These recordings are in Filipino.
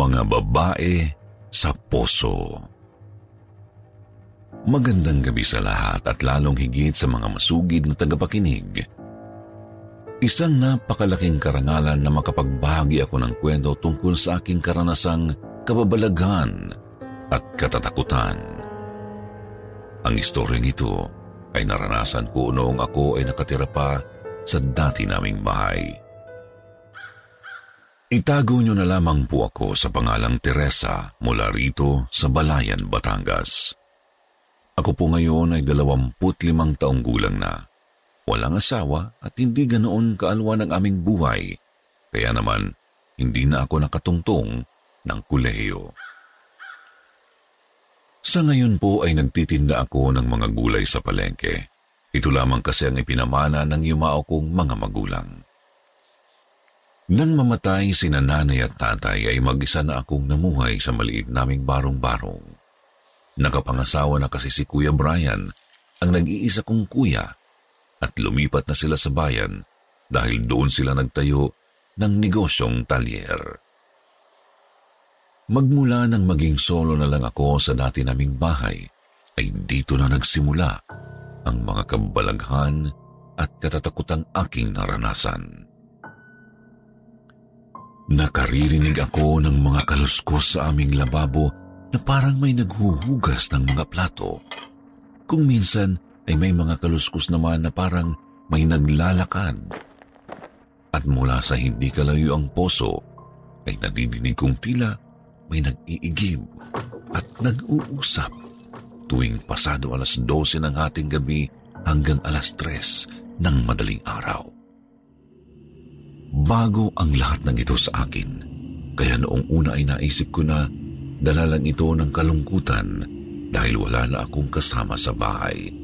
Mga babae sa poso. Magandang gabi sa lahat at lalong higit sa mga masugid na tagapakinig. Isang napakalaking karangalan na makapagbahagi ako ng kwento tungkol sa aking karanasang kababalaghan at katatakutan. Ang istoryang ito ay naranasan ko noong ako ay nakatira pa sa dati naming bahay. Itago niyo na lamang po ako sa pangalang Teresa mula rito sa Balayan, Batangas. Ako po ngayon ay dalawamput limang taong gulang na. Walang asawa at hindi ganoon kaalwa ng aming buhay. Kaya naman, hindi na ako nakatungtong ng kuleyo. Sa ngayon po ay nagtitinda ako ng mga gulay sa palengke. Ito lamang kasi ang ipinamana ng yumao kong mga magulang. Nang mamatay si nanay at tatay ay mag-isa na akong namuhay sa maliit naming barong-barong. Nakapangasawa na kasi si Kuya Brian, ang nag-iisa kong kuya, at lumipat na sila sa bayan dahil doon sila nagtayo ng negosyong talyer. Magmula nang maging solo na lang ako sa dati naming bahay, ay dito na nagsimula ang mga kabalaghan at katatakutang aking naranasan. Nakaririnig ako ng mga kaluskos sa aming lababo na parang may naghuhugas ng mga plato. Kung minsan ay may mga kaluskos naman na parang may naglalakad. At mula sa hindi kalayo ang poso, ay nadidinig kong tila may nag-iigib at nag-uusap tuwing pasado alas 12 ng hating gabi hanggang alas 3 ng madaling araw. Bago ang lahat ng ito sa akin, kaya noong una ay naisip ko na dala lang ito ng kalungkutan dahil wala na akong kasama sa bahay.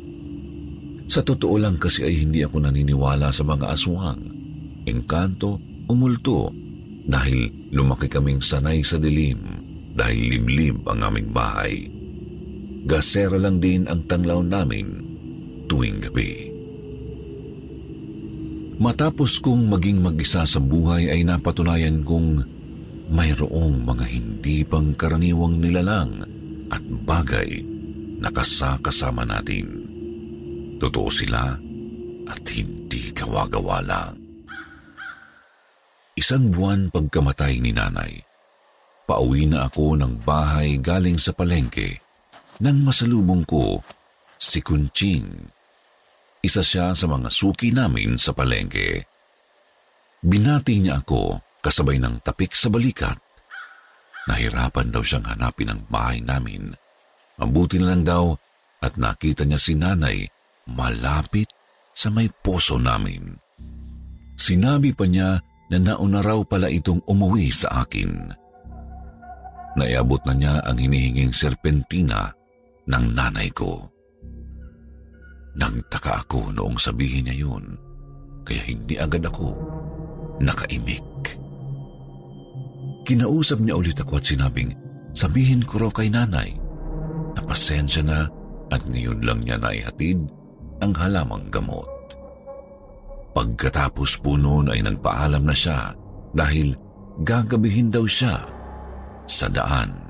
Sa totoo lang kasi ay hindi ako naniniwala sa mga aswang, engkanto o multo dahil lumaki kaming sanay sa dilim dahil liblib ang aming bahay. Gasera lang din ang tanglaw namin tuwing gabi. Matapos kong maging mag-isa sa buhay ay napatunayan kong mayroong mga hindi pang karaniwang nilalang at bagay na kasakasama natin. Totoo sila at hindi kawagawa lang. Isang buwan pagkamatay ni nanay, pauwi na ako ng bahay galing sa palengke nang masalubong ko si Kunching isa siya sa mga suki namin sa palengke. Binati niya ako kasabay ng tapik sa balikat. Nahirapan daw siyang hanapin ang bahay namin. Mabuti na lang daw at nakita niya si nanay malapit sa may poso namin. Sinabi pa niya na nauna raw pala itong umuwi sa akin. Naiabot na niya ang hinihinging serpentina ng nanay ko. Nagtaka ako noong sabihin niya yun, kaya hindi agad ako nakaimik. Kinausap niya ulit ako at sinabing, sabihin ko raw kay nanay na pasensya na at ngayon lang niya naihatid ang halamang gamot. Pagkatapos po noon ay nagpaalam na siya dahil gagabihin daw siya sa daan.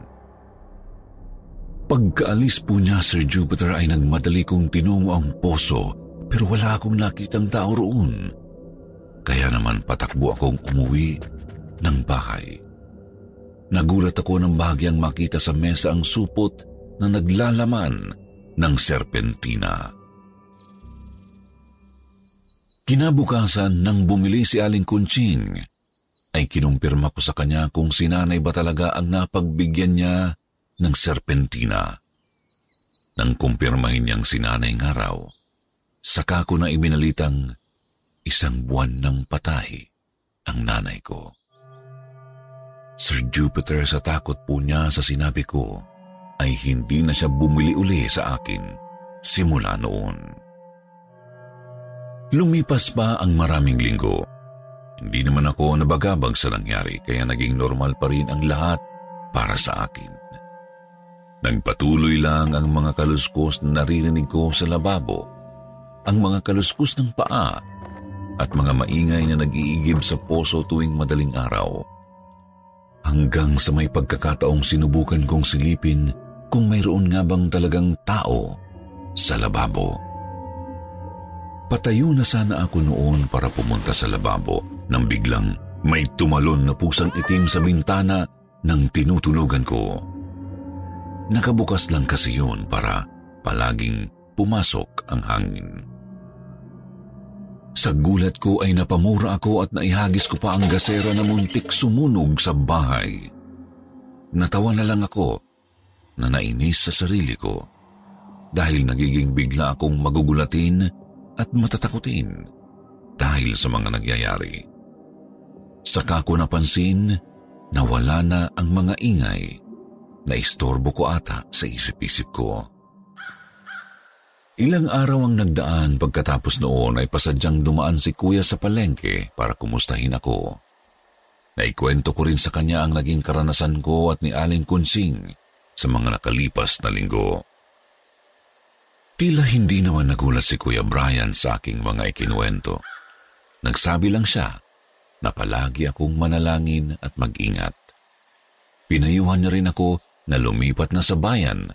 Pagkaalis po niya, Sir Jupiter, ay nagmadali kong tinungo ang poso pero wala akong nakitang tao roon. Kaya naman patakbo akong umuwi ng bahay. nagulat ako ng bahagyang makita sa mesa ang supot na naglalaman ng serpentina. Kinabukasan nang bumili si Aling Kunching, ay kinumpirma ko sa kanya kung sinanay ba talaga ang napagbigyan niya ng serpentina. Nang kumpirmahin niyang sinanay ng araw, saka ko na iminalitang isang buwan ng patay ang nanay ko. Sir Jupiter sa takot po niya sa sinabi ko ay hindi na siya bumili uli sa akin simula noon. Lumipas pa ang maraming linggo. Hindi naman ako nabagabag sa nangyari kaya naging normal pa rin ang lahat para sa akin. Nagpatuloy lang ang mga kaluskos na naririnig ko sa lababo, ang mga kaluskos ng paa at mga maingay na nag-iigib sa poso tuwing madaling araw. Hanggang sa may pagkakataong sinubukan kong silipin kung mayroon nga bang talagang tao sa lababo. Patayo na sana ako noon para pumunta sa lababo nang biglang may tumalon na pusang itim sa bintana ng tinutulugan ko. Nakabukas lang kasi yun para palaging pumasok ang hangin. Sa gulat ko ay napamura ako at naihagis ko pa ang gasera na muntik sumunog sa bahay. Natawa na lang ako na nainis sa sarili ko dahil nagiging bigla akong magugulatin at matatakutin dahil sa mga nagyayari. Saka ko napansin na wala na ang mga ingay na istorbo ko ata sa isip-isip ko. Ilang araw ang nagdaan pagkatapos noon ay pasadyang dumaan si kuya sa palengke para kumustahin ako. Naikwento ko rin sa kanya ang naging karanasan ko at ni Aling Kunsing sa mga nakalipas na linggo. Tila hindi naman nagulat si Kuya Brian sa aking mga ikinuwento. Nagsabi lang siya na palagi akong manalangin at mag-ingat. Pinayuhan niya rin ako na lumipat na sa bayan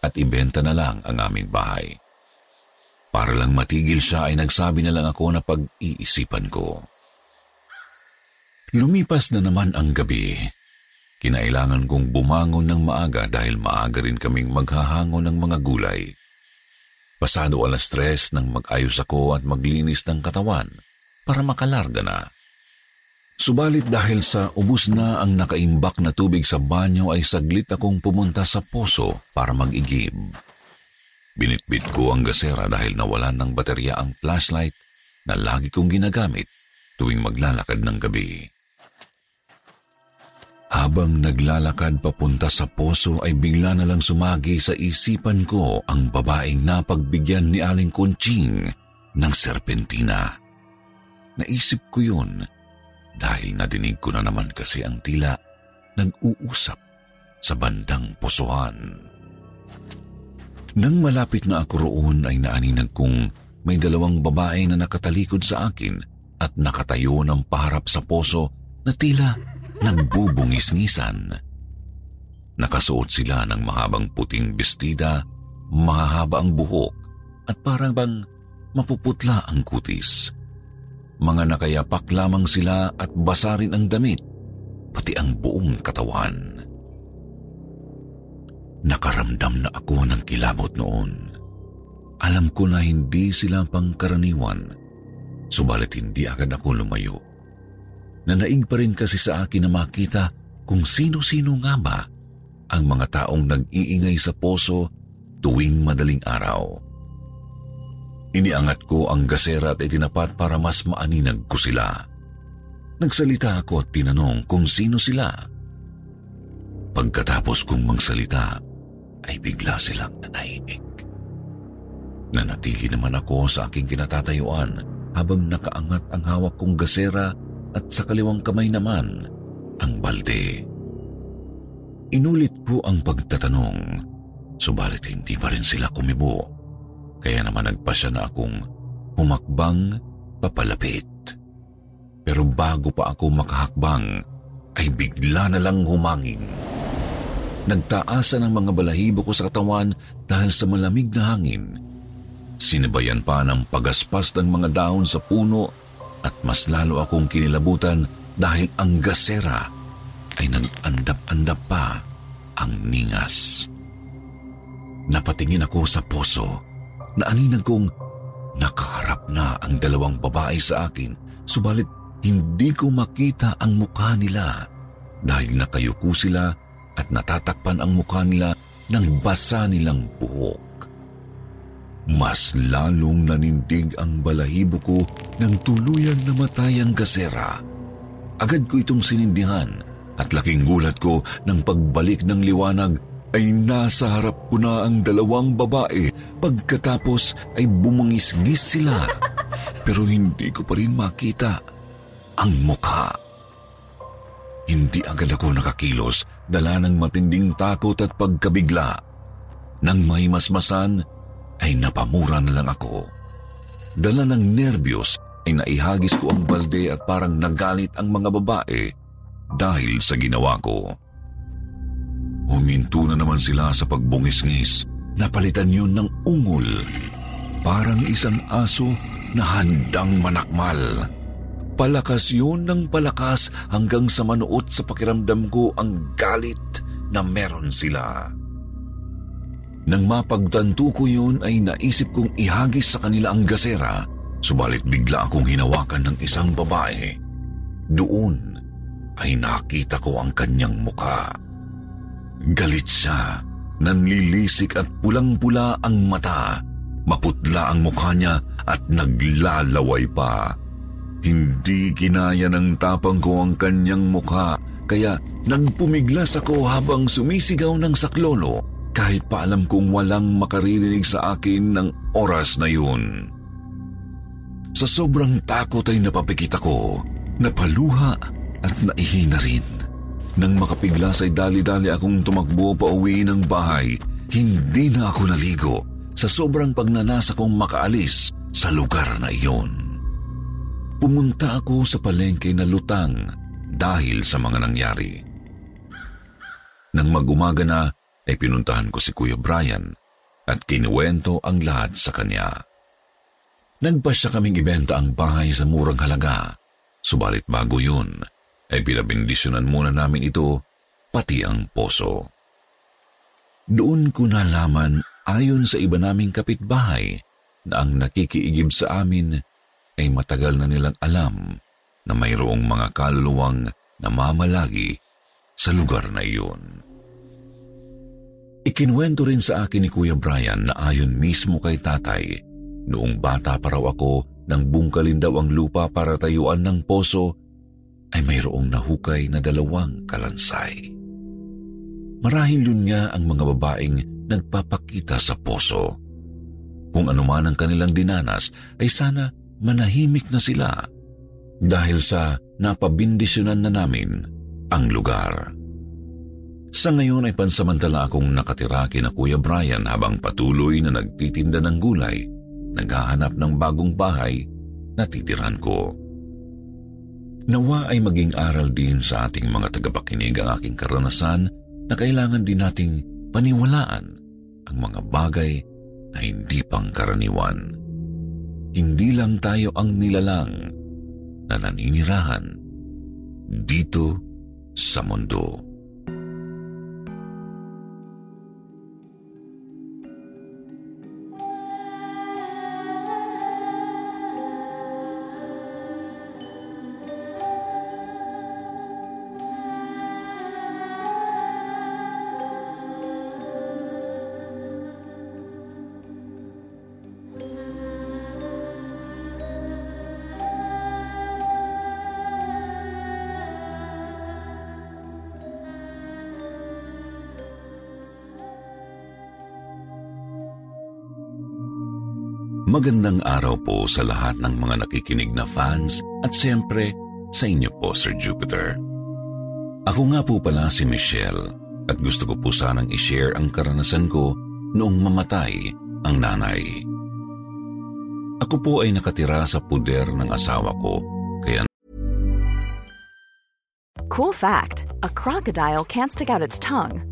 at ibenta na lang ang aming bahay. Para lang matigil siya ay nagsabi na lang ako na pag-iisipan ko. Lumipas na naman ang gabi. Kinailangan kong bumangon ng maaga dahil maaga rin kaming maghahango ng mga gulay. Pasado alas tres nang mag-ayos ako at maglinis ng katawan para makalarga na. Subalit dahil sa ubus na ang nakaimbak na tubig sa banyo ay saglit akong pumunta sa poso para mag-igib. Binitbit ko ang gasera dahil nawalan ng baterya ang flashlight na lagi kong ginagamit tuwing maglalakad ng gabi. Habang naglalakad papunta sa poso ay bigla na lang sumagi sa isipan ko ang babaeng napagbigyan ni Aling Kunching ng serpentina. Naisip ko yun dahil nadinig ko na naman kasi ang tila nag-uusap sa bandang posohan. Nang malapit na ako roon ay naaninag kong may dalawang babae na nakatalikod sa akin at nakatayo ng paharap sa poso na tila nagbubungis-ngisan. Nakasuot sila ng mahabang puting bestida, mahahaba ang buhok at parang bang mapuputla ang kutis. Mga nakayapak lamang sila at basa rin ang damit, pati ang buong katawan. Nakaramdam na ako ng kilabot noon. Alam ko na hindi sila pangkaraniwan, subalit hindi agad ako lumayo Nanaig pa rin kasi sa akin na makita kung sino-sino nga ba ang mga taong nag-iingay sa poso tuwing madaling araw. Iniangat ko ang gasera at itinapat para mas maaninag ko sila. Nagsalita ako at tinanong kung sino sila. Pagkatapos kong mangsalita, ay bigla silang nanahimik. Nanatili naman ako sa aking kinatatayuan habang nakaangat ang hawak kong gasera at sa kaliwang kamay naman ang balde. Inulit ko ang pagtatanong, subalit hindi pa rin sila kumibo. Kaya naman nagpasya na akong humakbang papalapit. Pero bago pa ako makahakbang, ay bigla na lang humangin. Nagtaasan ang mga balahibo ko sa katawan dahil sa malamig na hangin. Sinabayan pa ng pagaspas ng mga dahon sa puno at mas lalo akong kinilabutan dahil ang gasera ay nag-andap-andap pa ang ningas. Napatingin ako sa poso na aninag kong nakaharap na ang dalawang babae sa akin subalit hindi ko makita ang mukha nila dahil nakayuko sila at natatakpan ang mukha nila ng basa nilang buhok. Mas lalong nanindig ang balahibo ko ng tuluyan na matayang gasera. Agad ko itong sinindihan at laking gulat ko ng pagbalik ng liwanag ay nasa harap ko na ang dalawang babae pagkatapos ay bumangisgis sila. Pero hindi ko pa rin makita ang mukha. Hindi agad ako nakakilos, dala ng matinding takot at pagkabigla. Nang may masmasan, ay napamura na lang ako. Dala ng nervyos ay naihagis ko ang balde at parang nagalit ang mga babae dahil sa ginawa ko. Huminto na naman sila sa pagbungis-ngis. Napalitan yun ng ungol. Parang isang aso na handang manakmal. Palakas yun ng palakas hanggang sa manuot sa pakiramdam ko ang galit na meron sila. Nang mapagtanto ko yun ay naisip kong ihagis sa kanila ang gasera, subalit bigla akong hinawakan ng isang babae. Doon ay nakita ko ang kanyang muka. Galit siya, nanlilisik at pulang-pula ang mata, maputla ang mukha niya at naglalaway pa. Hindi kinaya ng tapang ko ang kanyang mukha kaya nagpumiglas ako habang sumisigaw ng saklolo kahit pa alam kong walang makaririnig sa akin ng oras na yun. Sa sobrang takot ay napapikit ako, napaluha at naihina rin. Nang makapiglas ay dali-dali akong tumakbo pa uwi ng bahay. Hindi na ako naligo sa sobrang pagnanasa kong makaalis sa lugar na iyon. Pumunta ako sa palengke na lutang dahil sa mga nangyari. Nang magumaga na, ay pinuntahan ko si Kuya Brian at kinuwento ang lahat sa kanya. Nagpasya kaming ibenta ang bahay sa murang halaga, subalit bago yun, ay pinabindisyonan muna namin ito, pati ang poso. Doon ko nalaman ayon sa iba naming kapitbahay na ang nakikiigib sa amin ay matagal na nilang alam na mayroong mga kaluluwang namamalagi sa lugar na iyon. Ikinwento rin sa akin ni Kuya Brian na ayon mismo kay tatay, noong bata pa raw ako nang bungkalin daw ang lupa para tayuan ng poso, ay mayroong nahukay na dalawang kalansay. Marahil yun nga ang mga babaeng nagpapakita sa poso. Kung ano man ang kanilang dinanas, ay sana manahimik na sila dahil sa napabindisyonan na namin ang lugar. Sa ngayon ay pansamantala akong nakatira kina Kuya Brian habang patuloy na nagtitinda ng gulay, naghahanap ng bagong bahay na titiran ko. Nawa ay maging aral din sa ating mga tagapakinig ang aking karanasan na kailangan din nating paniwalaan ang mga bagay na hindi pangkaraniwan. Hindi lang tayo ang nilalang na naninirahan dito sa mundo. Magandang araw po sa lahat ng mga nakikinig na fans at siyempre sa inyo po Sir Jupiter. Ako nga po pala si Michelle at gusto ko po sanang i-share ang karanasan ko noong mamatay ang nanay. Ako po ay nakatira sa puder ng asawa ko kaya Cool fact a crocodile can't stick out its tongue.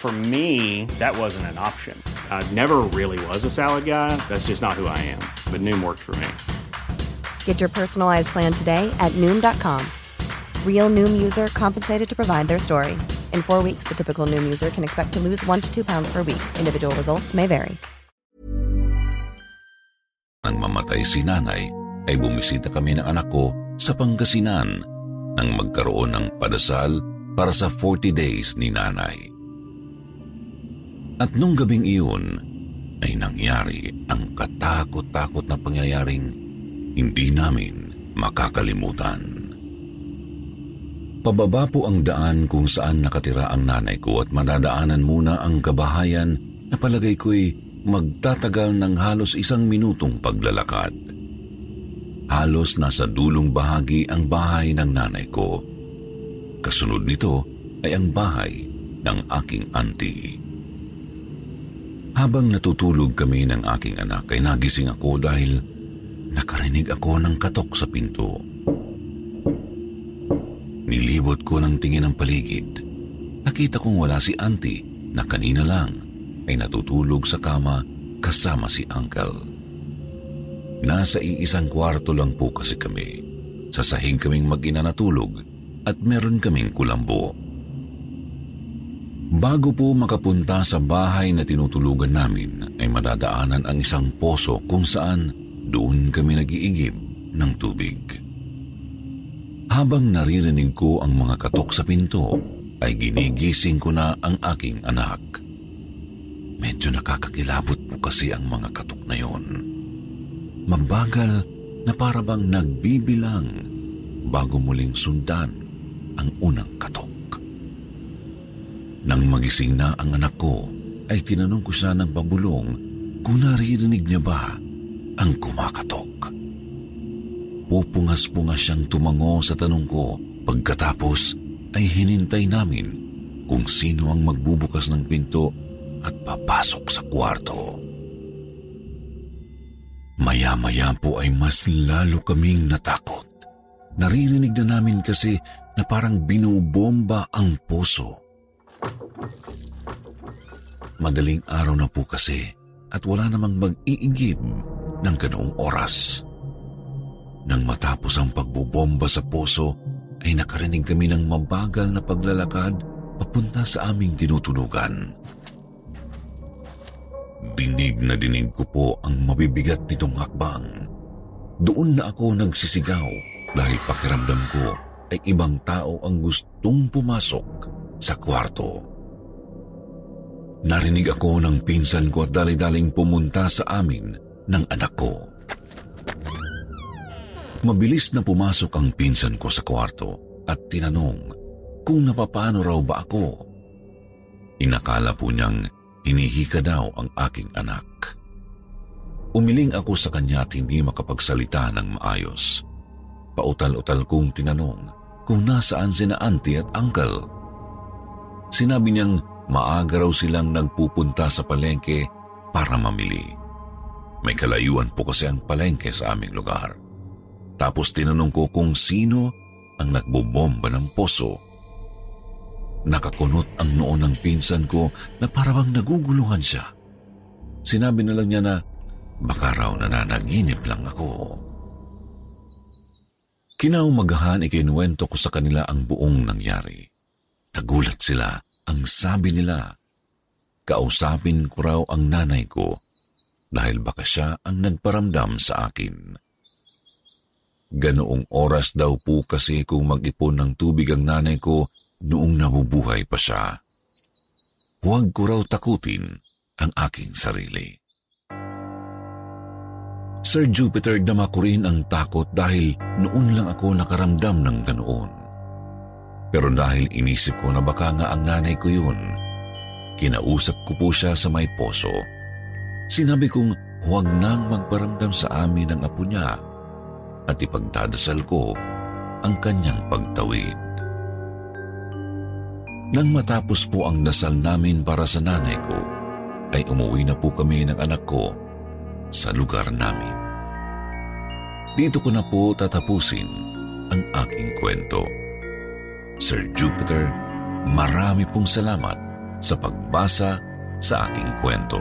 For me, that wasn't an option. I never really was a salad guy. That's just not who I am. But Noom worked for me. Get your personalized plan today at Noom.com. Real Noom user compensated to provide their story. In four weeks, the typical Noom user can expect to lose one to two pounds per week. Individual results may vary. Nang mamatay si nanay, ay bumisita kami ng anak ko sa Pangasinan nang magkaroon ng padasal para sa 40 days ni nanay. At nung gabing iyon, ay nangyari ang katakot-takot na pangyayaring hindi namin makakalimutan. Pababa po ang daan kung saan nakatira ang nanay ko at madadaanan muna ang kabahayan na palagay ko'y magtatagal ng halos isang minutong paglalakad. Halos nasa dulong bahagi ang bahay ng nanay ko. Kasunod nito ay ang bahay ng aking auntie. Habang natutulog kami ng aking anak ay nagising ako dahil nakarinig ako ng katok sa pinto. Nilibot ko ng tingin ang paligid. Nakita kong wala si auntie na kanina lang ay natutulog sa kama kasama si uncle. Nasa iisang kwarto lang po kasi kami. Sa sahig kaming mag-ina natulog at meron kaming kulambo. Bago po makapunta sa bahay na tinutulugan namin ay madadaanan ang isang poso kung saan doon kami nag-iigib ng tubig. Habang naririnig ko ang mga katok sa pinto, ay ginigising ko na ang aking anak. Medyo nakakakilabot po kasi ang mga katok na yon. Mabagal na parabang nagbibilang bago muling sundan ang unang katok. Nang magising na ang anak ko, ay tinanong ko siya ng pabulong kung naririnig niya ba ang kumakatok. Pupungas-pungas siyang tumango sa tanong ko. Pagkatapos ay hinintay namin kung sino ang magbubukas ng pinto at papasok sa kwarto. Maya-maya po ay mas lalo kaming natakot. Naririnig na namin kasi na parang binubomba ang puso. Madaling araw na po kasi at wala namang mag-iigib ng ganoong oras. Nang matapos ang pagbubomba sa puso, ay nakarinig kami ng mabagal na paglalakad papunta sa aming tinutunugan. Dinig na dinig ko po ang mabibigat nitong hakbang. Doon na ako nagsisigaw dahil pakiramdam ko ay ibang tao ang gustong pumasok sa kwarto. Narinig ako ng pinsan ko at dali-daling pumunta sa amin ng anak ko. Mabilis na pumasok ang pinsan ko sa kwarto at tinanong kung napapano raw ba ako. Inakala po niyang hinihika daw ang aking anak. Umiling ako sa kanya at hindi makapagsalita ng maayos. Pautal-utal kong tinanong kung nasaan sina auntie at uncle. Sinabi niyang maaga raw silang nagpupunta sa palengke para mamili. May kalayuan po kasi ang palengke sa aming lugar. Tapos tinanong ko kung sino ang nagbobomba ng poso. Nakakunot ang noo ng pinsan ko na parang naguguluhan siya. Sinabi na lang niya na baka raw nananaginip lang ako. Kinaumagahan ikinuwento ko sa kanila ang buong nangyari. Nagulat sila ang sabi nila. Kausapin ko raw ang nanay ko dahil baka siya ang nagparamdam sa akin. Ganoong oras daw po kasi kung mag-ipon ng tubig ang nanay ko noong nabubuhay pa siya. Huwag ko raw takutin ang aking sarili. Sir Jupiter, dama ko rin ang takot dahil noon lang ako nakaramdam ng ganoon. Pero dahil inisip ko na baka nga ang nanay ko yun, kinausap ko po siya sa may poso. Sinabi kong huwag nang magparamdam sa amin ng apo niya at ipagdadasal ko ang kanyang pagtawid. Nang matapos po ang dasal namin para sa nanay ko, ay umuwi na po kami ng anak ko sa lugar namin. Dito ko na po tatapusin ang aking kwento. Sir Jupiter, marami pong salamat sa pagbasa sa aking kwento.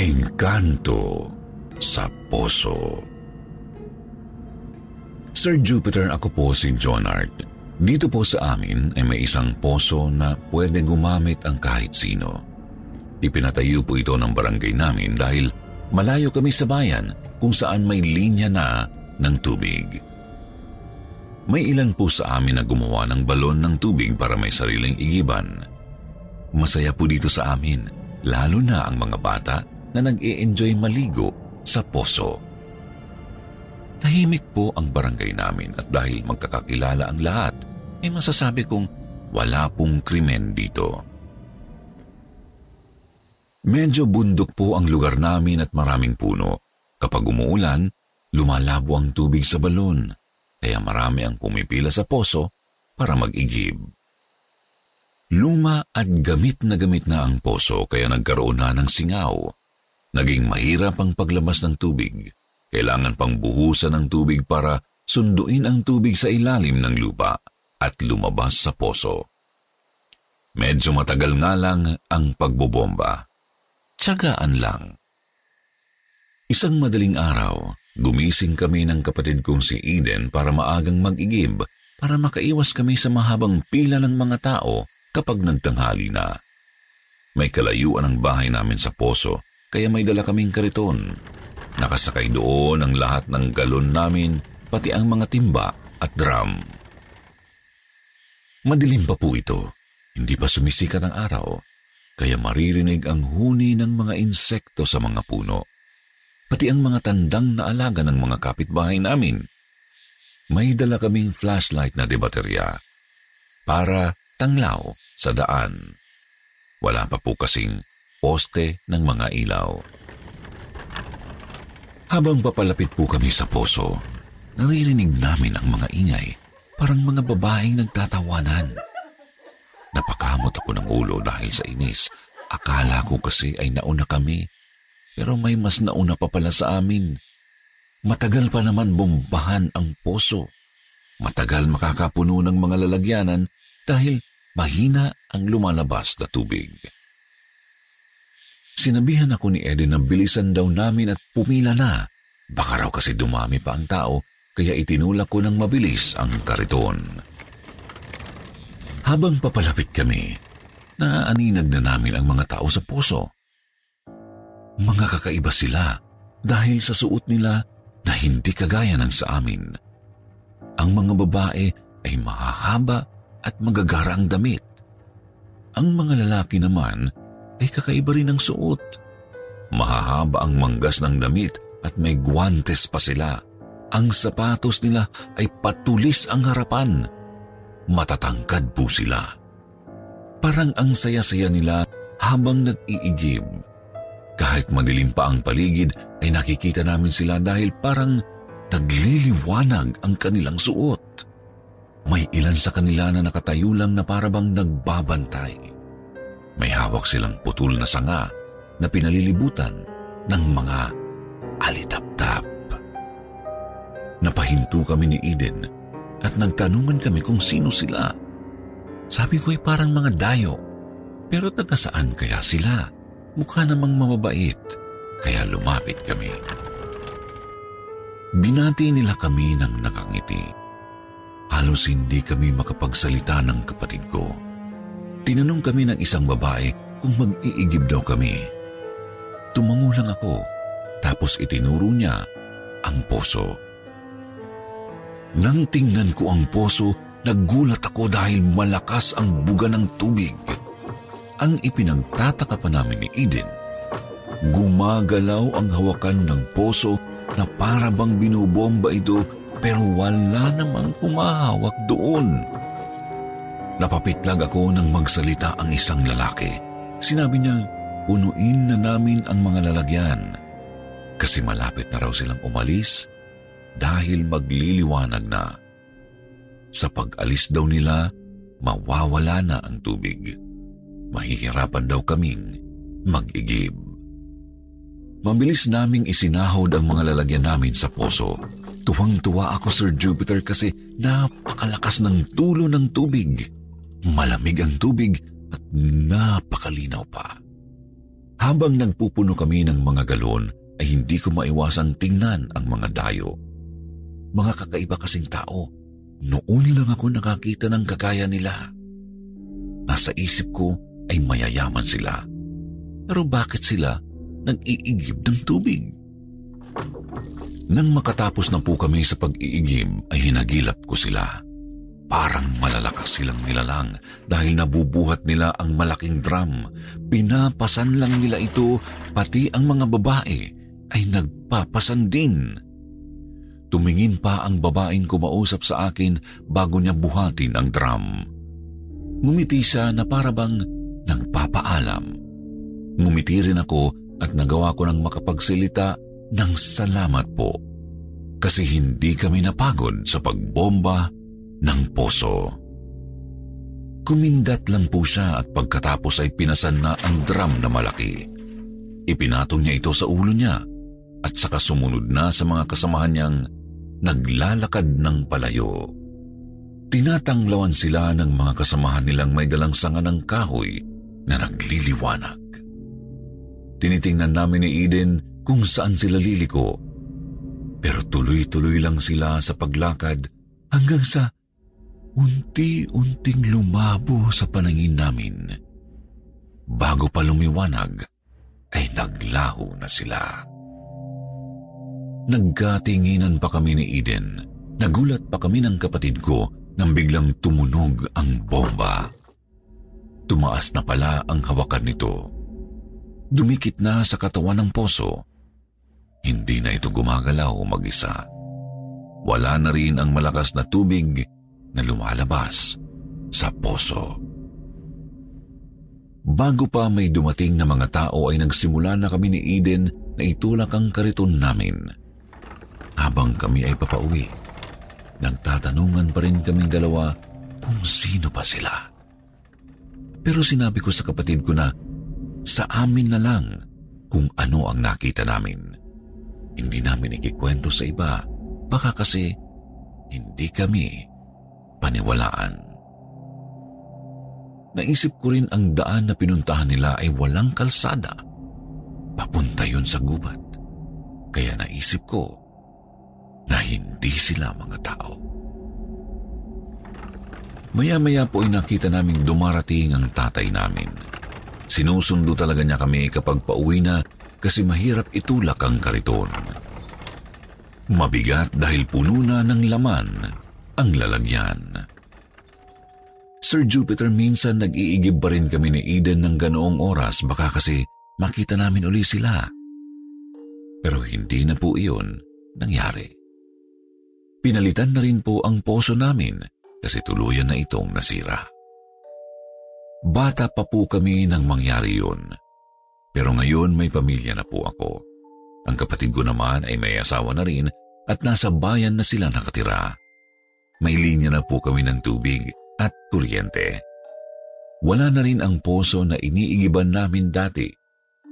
Engkanto sa Poso Sir Jupiter, ako po si John Art. Dito po sa amin ay may isang poso na pwede gumamit ang kahit sino. Ipinatayo po ito ng barangay namin dahil malayo kami sa bayan kung saan may linya na ng tubig. May ilan po sa amin na gumawa ng balon ng tubig para may sariling igiban. Masaya po dito sa amin, lalo na ang mga bata na nag-i-enjoy maligo sa poso. Tahimik po ang barangay namin at dahil magkakakilala ang lahat, ay masasabi kong wala pong krimen dito. Medyo bundok po ang lugar namin at maraming puno. Kapag umuulan, lumalabo ang tubig sa balon, kaya marami ang pumipila sa poso para mag-igib. Luma at gamit na gamit na ang poso kaya nagkaroon na ng singaw. Naging mahirap ang paglabas ng tubig. Kailangan pang buhusan ng tubig para sunduin ang tubig sa ilalim ng lupa at lumabas sa poso. Medyo matagal nga lang ang pagbobomba. Tsagaan lang. Isang madaling araw, gumising kami ng kapatid kong si Eden para maagang mag-igib para makaiwas kami sa mahabang pila ng mga tao kapag nagtanghali na. May kalayuan ang bahay namin sa poso kaya may dala kaming kariton. Nakasakay doon ang lahat ng galon namin, pati ang mga timba at drum. Madilim pa po ito, hindi pa sumisikat ang araw, kaya maririnig ang huni ng mga insekto sa mga puno. Pati ang mga tandang na alaga ng mga kapitbahay namin. May dala kaming flashlight na debaterya para tanglaw sa daan. Wala pa po kasing poste ng mga ilaw. Habang papalapit po kami sa poso, naririnig namin ang mga ingay, parang mga babaeng nagtatawanan. Napakamot ako ng ulo dahil sa inis. Akala ko kasi ay nauna kami, pero may mas nauna pa pala sa amin. Matagal pa naman bombahan ang poso. Matagal makakapuno ng mga lalagyanan dahil mahina ang lumalabas na tubig. Sinabihan ako ni Eden na bilisan daw namin at pumila na. Baka raw kasi dumami pa ang tao, kaya itinulak ko ng mabilis ang kariton. Habang papalapit kami, naaaninag na namin ang mga tao sa puso. Mga kakaiba sila dahil sa suot nila na hindi kagaya ng sa amin. Ang mga babae ay mahahaba at magagara ang damit. Ang mga lalaki naman ay kakaiba rin ang suot. Mahahaba ang manggas ng damit at may guantes pa sila. Ang sapatos nila ay patulis ang harapan. Matatangkad po sila. Parang ang saya-saya nila habang nag-iigib. Kahit madilim pa ang paligid ay nakikita namin sila dahil parang nagliliwanag ang kanilang suot. May ilan sa kanila na nakatayo lang na parabang nagbabantay. May hawak silang putol na sanga na pinalilibutan ng mga alitap-tap. Napahinto kami ni Eden at nagtanungan kami kung sino sila. Sabi ko ay parang mga dayo. Pero taga saan kaya sila? Mukha namang mamabait. Kaya lumapit kami. Binati nila kami ng nakangiti. Halos hindi kami makapagsalita ng kapatid ko. Tinanong kami ng isang babae kung mag-iigib daw kami. Tumango lang ako, tapos itinuro niya ang poso. Nang tingnan ko ang poso, naggulat ako dahil malakas ang buga ng tubig. ang ipinagtataka pa namin ni Eden. Gumagalaw ang hawakan ng poso na para bang binubomba ito pero wala namang pumahawak doon. Napapitlag ako nang magsalita ang isang lalaki. Sinabi niya, punuin na namin ang mga lalagyan kasi malapit na raw silang umalis dahil magliliwanag na. Sa pag-alis daw nila, mawawala na ang tubig. Mahihirapan daw kaming mag-igib. Mabilis naming isinahod ang mga lalagyan namin sa poso. Tuwang-tuwa ako, Sir Jupiter, kasi napakalakas ng tulo ng tubig. Malamig ang tubig at napakalinaw pa. Habang nagpupuno kami ng mga galon, ay hindi ko maiwasang tingnan ang mga dayo. Mga kakaiba kasing tao, noon lang ako nakakita ng kagaya nila. Nasa isip ko ay mayayaman sila. Pero bakit sila nag-iigib ng tubig? Nang makatapos na po kami sa pag-iigib ay hinagilap ko sila. Parang malalakas silang nilalang dahil nabubuhat nila ang malaking drum. Pinapasan lang nila ito pati ang mga babae ay nagpapasan din. Tumingin pa ang babaeng kumausap sa akin bago niya buhatin ang drum. Ngumiti siya na parabang nagpapaalam. Ngumiti rin ako at nagawa ko ng makapagsilita ng salamat po. Kasi hindi kami napagod sa pagbomba ng poso. Kumindat lang po siya at pagkatapos ay pinasan na ang drum na malaki. Ipinatong niya ito sa ulo niya at saka sumunod na sa mga kasamahan niyang naglalakad ng palayo. Tinatanglawan sila ng mga kasamahan nilang may dalang sanga ng kahoy na nagliliwanag. Tinitingnan namin ni Eden kung saan sila liliko. Pero tuloy-tuloy lang sila sa paglakad hanggang sa unti-unting lumabo sa panangin namin. Bago pa lumiwanag, ay naglaho na sila. Nagkatinginan pa kami ni Eden. Nagulat pa kami ng kapatid ko nang biglang tumunog ang bomba. Tumaas na pala ang hawakan nito. Dumikit na sa katawan ng poso. Hindi na ito gumagalaw mag-isa. Wala na rin ang malakas na tubig na lumalabas sa poso. Bago pa may dumating na mga tao ay nagsimula na kami ni Eden na itulak ang kariton namin. Habang kami ay papauwi, nagtatanungan pa rin kaming dalawa kung sino pa sila. Pero sinabi ko sa kapatid ko na sa amin na lang kung ano ang nakita namin. Hindi namin ikikwento sa iba, baka kasi hindi kami paniwalaan. Naisip ko rin ang daan na pinuntahan nila ay walang kalsada. Papunta yun sa gubat. Kaya naisip ko na hindi sila mga tao. Maya-maya po ay nakita naming dumarating ang tatay namin. Sinusundo talaga niya kami kapag pauwi na kasi mahirap itulak ang kariton. Mabigat dahil puno na ng laman ang lalagyan. Sir Jupiter, minsan nag-iigib pa rin kami ni Eden ng ganoong oras baka kasi makita namin uli sila. Pero hindi na po iyon nangyari. Pinalitan na rin po ang poso namin kasi tuluyan na itong nasira. Bata pa po kami nang mangyari yun. Pero ngayon may pamilya na po ako. Ang kapatid ko naman ay may asawa na rin at nasa bayan na sila nakatira. May linya na po kami ng tubig at kuryente. Wala na rin ang poso na iniigiban namin dati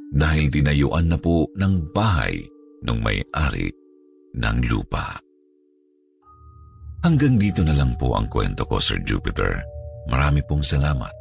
dahil tinayuan na po ng bahay ng may-ari ng lupa. Hanggang dito na lang po ang kwento ko, Sir Jupiter. Marami pong salamat